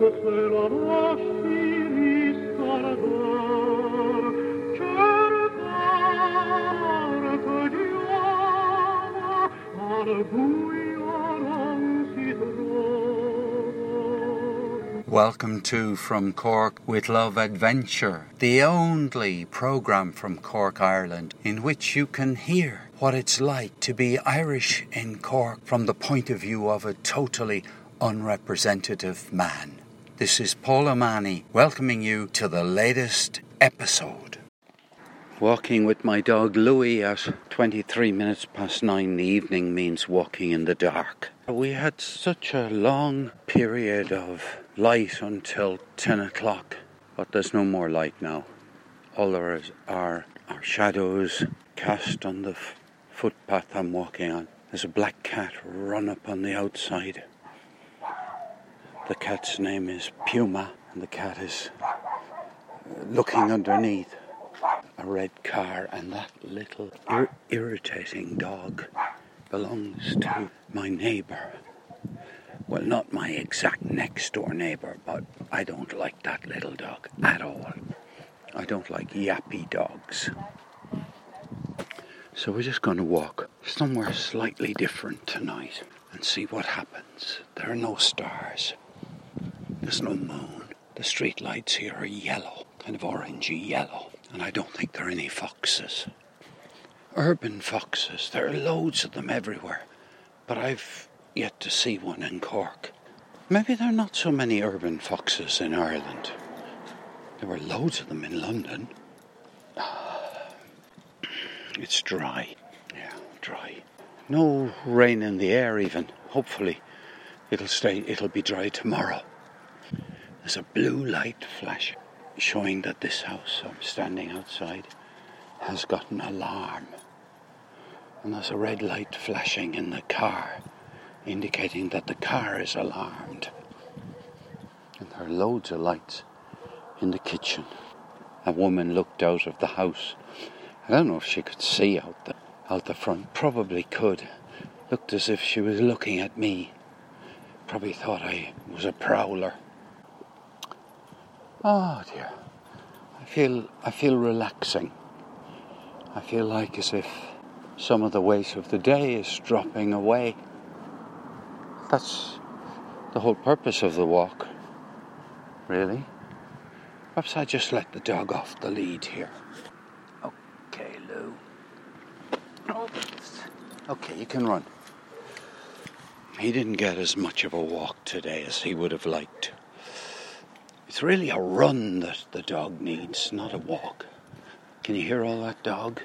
Welcome to From Cork with Love Adventure, the only program from Cork, Ireland, in which you can hear what it's like to be Irish in Cork from the point of view of a totally unrepresentative man. This is Paul O'Mahony welcoming you to the latest episode. Walking with my dog Louis at 23 minutes past nine in the evening means walking in the dark. We had such a long period of light until 10 o'clock, but there's no more light now. All there is are, are shadows cast on the f- footpath I'm walking on. There's a black cat run up on the outside. The cat's name is Puma, and the cat is uh, looking underneath a red car, and that little ir- irritating dog belongs to my neighbour. Well, not my exact next door neighbour, but I don't like that little dog at all. I don't like yappy dogs. So we're just going to walk somewhere slightly different tonight and see what happens. There are no stars. There's no moon. The street lights here are yellow, kind of orangey yellow, and I don't think there are any foxes. Urban foxes, there are loads of them everywhere, but I've yet to see one in Cork. Maybe there are not so many urban foxes in Ireland. There were loads of them in London. It's dry. Yeah, dry. No rain in the air even. Hopefully it'll stay it'll be dry tomorrow. There's a blue light flash showing that this house I'm standing outside has got an alarm. And there's a red light flashing in the car indicating that the car is alarmed. And there are loads of lights in the kitchen. A woman looked out of the house. I don't know if she could see out the out the front. Probably could. Looked as if she was looking at me. Probably thought I was a prowler. Oh dear. I feel I feel relaxing. I feel like as if some of the weight of the day is dropping away. That's the whole purpose of the walk, really. Perhaps I just let the dog off the lead here. Okay, Lou. Okay, you can run. He didn't get as much of a walk today as he would have liked. It's really a run that the dog needs, not a walk. Can you hear all that dog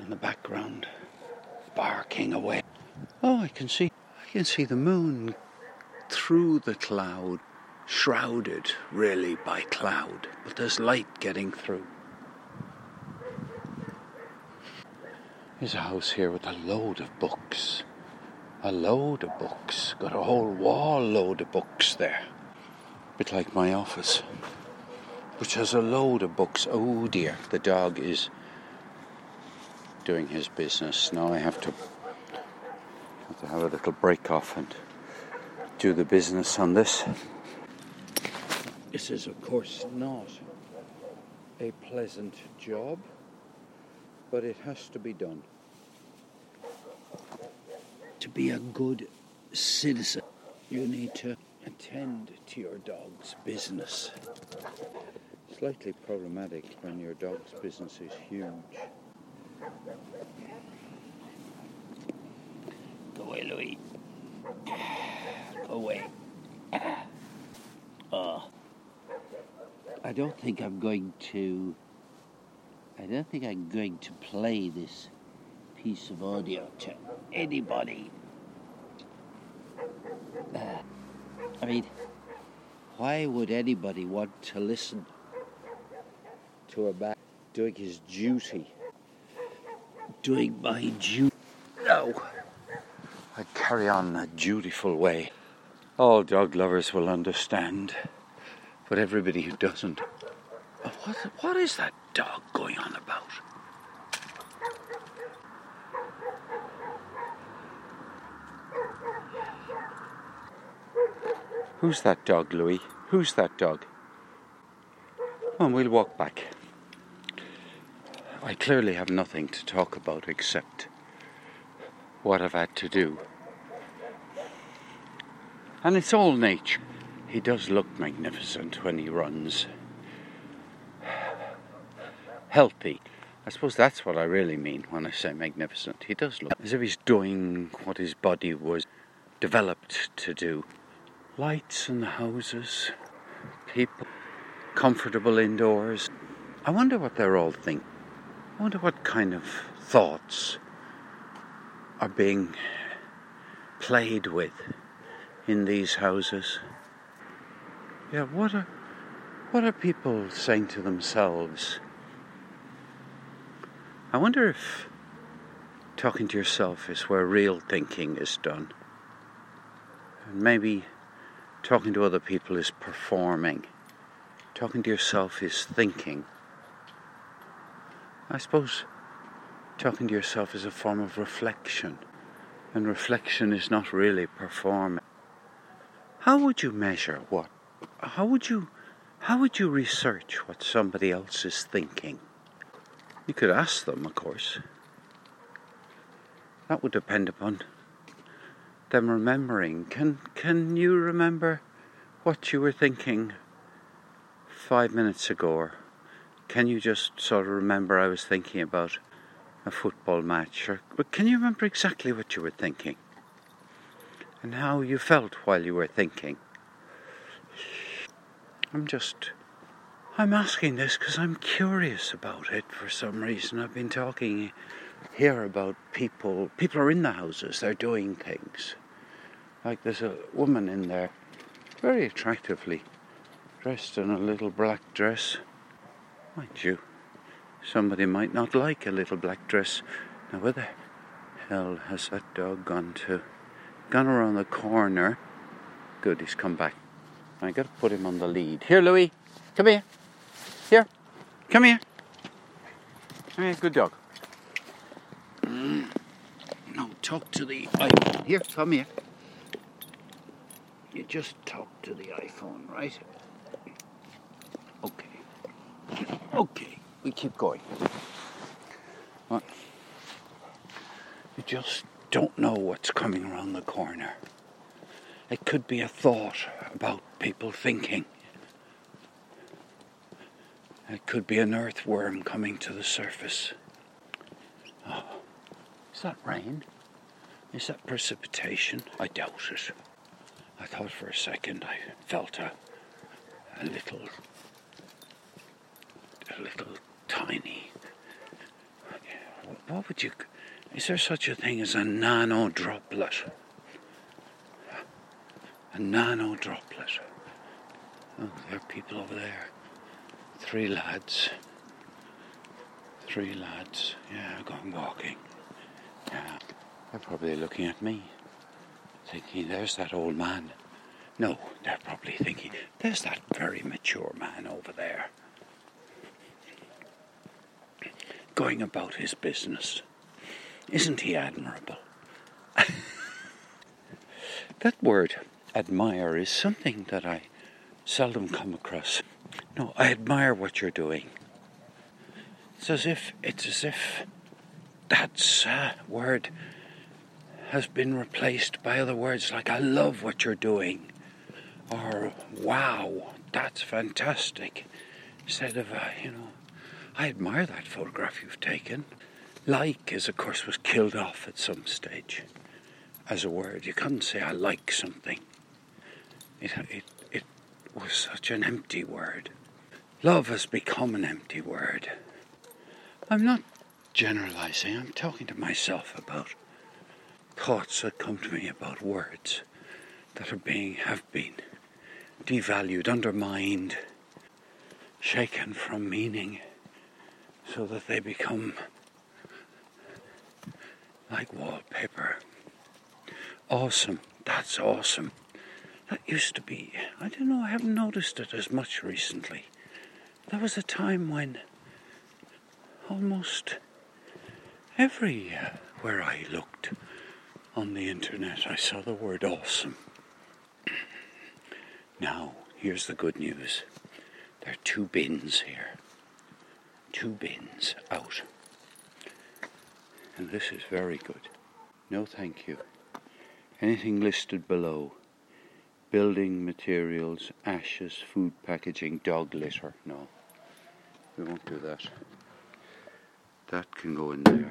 in the background barking away? Oh, I can see I can see the moon through the cloud, shrouded really by cloud, but there's light getting through. There's a house here with a load of books. A load of books. Got a whole wall load of books there. Bit like my office. Which has a load of books. Oh dear, the dog is doing his business. Now I have to have to have a little break off and do the business on this. This is of course not a pleasant job, but it has to be done. To be a good citizen, you need to attend to your dog's business. Slightly problematic when your dog's business is huge. Go away, Louis. Go away. Oh. I don't think I'm going to. I don't think I'm going to play this piece of audio to anybody. Uh, I mean, why would anybody want to listen to a man doing his duty? Doing my duty? No. I carry on a dutiful way. All dog lovers will understand, but everybody who doesn't. What, what is that dog going on about? Who's that dog, Louis? Who's that dog? On, we'll walk back. I clearly have nothing to talk about except what I've had to do. And it's all nature. He does look magnificent when he runs. Healthy. I suppose that's what I really mean when I say magnificent. He does look as if he's doing what his body was developed to do. Lights in the houses, people comfortable indoors. I wonder what they're all thinking. I wonder what kind of thoughts are being played with in these houses. Yeah, what are what are people saying to themselves? I wonder if talking to yourself is where real thinking is done. And maybe talking to other people is performing. Talking to yourself is thinking. I suppose talking to yourself is a form of reflection, and reflection is not really performing. How would you measure what? How would you, how would you research what somebody else is thinking? You could ask them, of course. That would depend upon them remembering. Can can you remember what you were thinking five minutes ago? Or can you just sort of remember I was thinking about a football match? Or can you remember exactly what you were thinking? And how you felt while you were thinking? I'm just I'm asking this because I'm curious about it for some reason. I've been talking here about people. People are in the houses, they're doing things. Like there's a woman in there, very attractively dressed in a little black dress. Mind you, somebody might not like a little black dress. Now, where the hell has that dog gone to? Gone around the corner. Good, he's come back. I gotta put him on the lead. Here, Louis, come here. Here, come here. Come here, good dog. Mm. No, talk to the. Here, come here. You just talk to the iPhone, right? Okay. Okay, we keep going. What? You just don't know what's coming around the corner. It could be a thought about people thinking. It could be an earthworm coming to the surface. Oh, is that rain? Is that precipitation? I doubt it. I thought for a second I felt a, a little, a little tiny. What would you? Is there such a thing as a nano droplet? A nano droplet. Oh, there are people over there. Three lads. Three lads. Yeah, going walking. Yeah, they're probably looking at me, thinking, there's that old man. No, they're probably thinking, there's that very mature man over there. Going about his business. Isn't he admirable? that word, admire, is something that I seldom come across. No, I admire what you're doing. It's as if it's as if that word has been replaced by other words like I love what you're doing or wow, that's fantastic. Instead of, uh, you know, I admire that photograph you've taken. Like is, of course, was killed off at some stage as a word. You couldn't say I like something. It, it, it was such an empty word. Love has become an empty word. I'm not generalizing, I'm talking to myself about thoughts that come to me about words that are being have been devalued, undermined, shaken from meaning so that they become like wallpaper. Awesome. That's awesome. That used to be, I don't know, I haven't noticed it as much recently. There was a time when almost everywhere I looked on the internet, I saw the word awesome. Now, here's the good news. There are two bins here. Two bins out. And this is very good. No, thank you. Anything listed below building materials, ashes, food packaging, dog litter. No, we won't do that. That can go in there.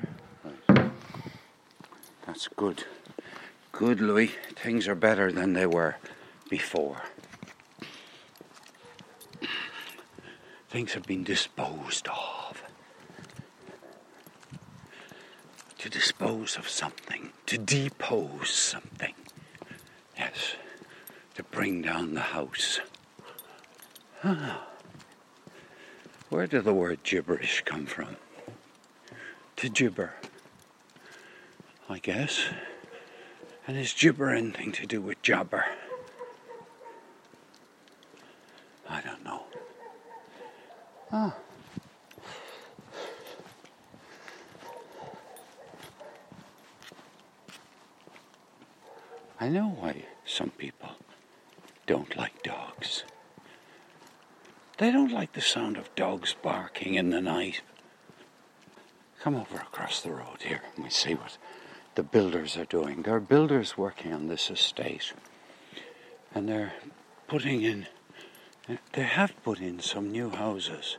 That's good. Good, Louis. Things are better than they were before. Things have been disposed of. To dispose of something, to depose something. Yes to bring down the house. Ah. Where did the word gibberish come from? To gibber, I guess. And is gibber anything to do with jabber? I don't know. Ah. I know why some people don't like dogs. They don't like the sound of dogs barking in the night. Come over across the road here and we see what the builders are doing. There are builders working on this estate and they're putting in, they have put in some new houses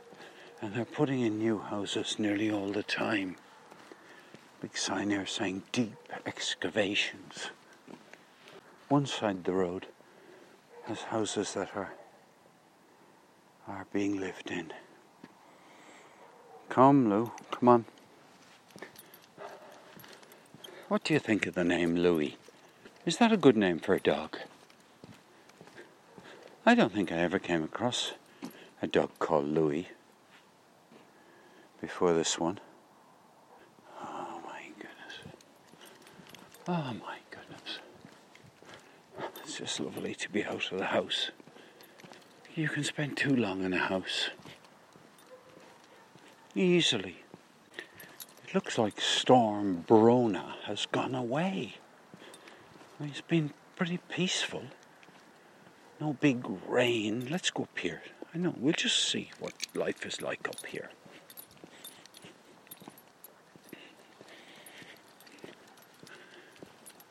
and they're putting in new houses nearly all the time. Big sign here saying deep excavations. One side the road has houses that are are being lived in. Come, Lou, come on. What do you think of the name Louis? Is that a good name for a dog? I don't think I ever came across a dog called Louis before this one. Oh my goodness. Oh my goodness. it's just lovely to be out of the house. You can spend too long in a house. Easily. Looks like Storm Bronagh has gone away. It's been pretty peaceful. No big rain. Let's go up here. I know, we'll just see what life is like up here.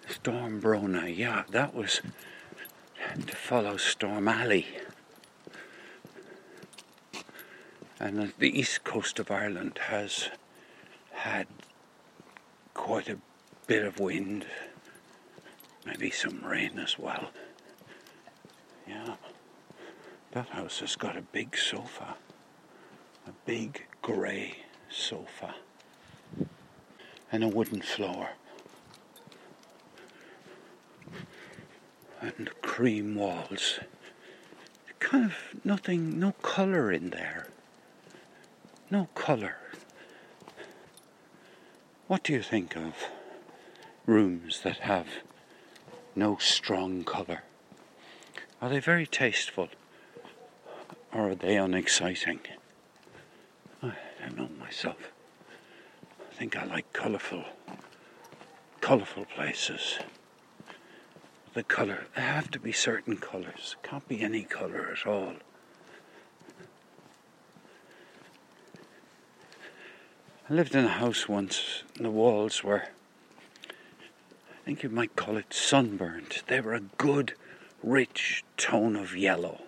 Storm Bronagh, yeah, that was to follow Storm Ali. And the east coast of Ireland has had quite a bit of wind, maybe some rain as well. Yeah, that house has got a big sofa, a big grey sofa, and a wooden floor. and cream walls. Kind of nothing, no colour in there. No colour. What do you think of rooms that have no strong colour? Are they very tasteful or are they unexciting? I don't know myself. I think I like colourful, colourful places the colour. There have to be certain colours. Can't be any colour at all. I lived in a house once, and the walls were, I think you might call it sunburnt. They were a good, rich tone of yellow.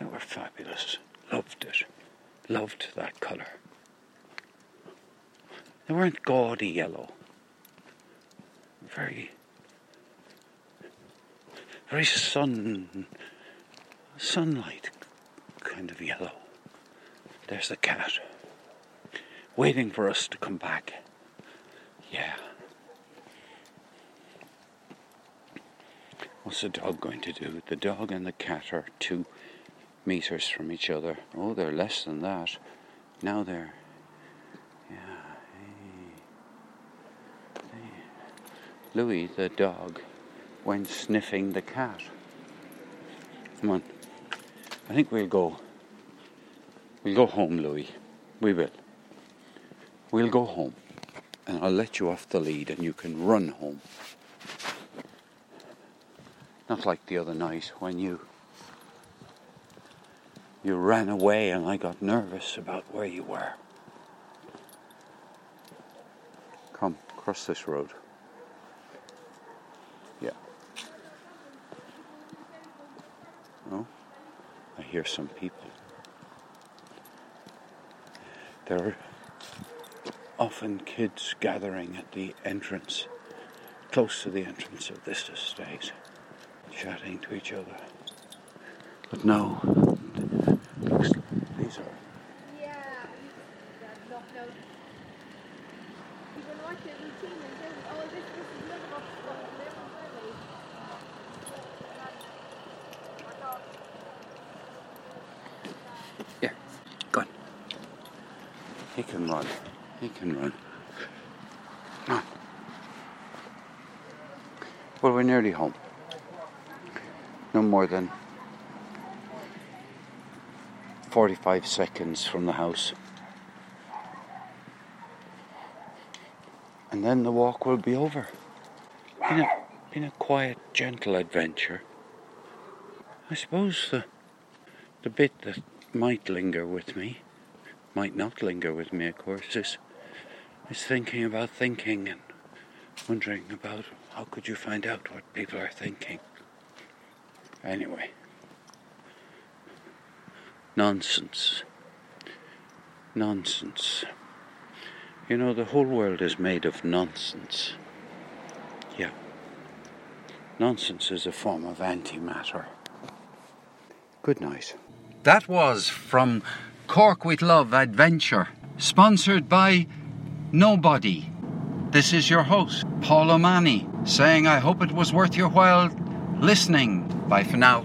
They were fabulous. Loved it. Loved that colour. They weren't gaudy yellow. Very very sun, sunlight kind of yellow. There's the cat, waiting for us to come back. Yeah. What's the dog going to do? The dog and the cat are two meters from each other. Oh, they're less than that. Now they're. Yeah. Louis, the dog, when sniffing the cat. Come on. I think we'll go. We'll go home, Louis. We will. We'll go home. And I'll let you off the lead and you can run home. Not like the other night when you You ran away and I got nervous about where you were. Come, cross this road. Yeah. Oh, I hear some people. There often kids gathering at the entrance, close to the entrance of this estate, chatting to each other. But no, looks, these are Yeah, that's not no. You can watch it routine and do. This this is never up stuff. Never really. Here, go on. He can run. He can run. Come on. Well, we're nearly home. No more than 45 seconds from the house. And then the walk will be over. Been a, been a quiet, gentle adventure. I suppose the, the bit that might linger with me, might not linger with me, of course, is, is thinking about thinking and wondering about how could you find out what people are thinking. Anyway, nonsense. Nonsense. You know, the whole world is made of nonsense. Yeah. Nonsense is a form of antimatter. Good night. That was from Cork with Love Adventure, sponsored by Nobody. This is your host, Paul O'Mahony, saying I hope it was worth your while listening. Bye for now.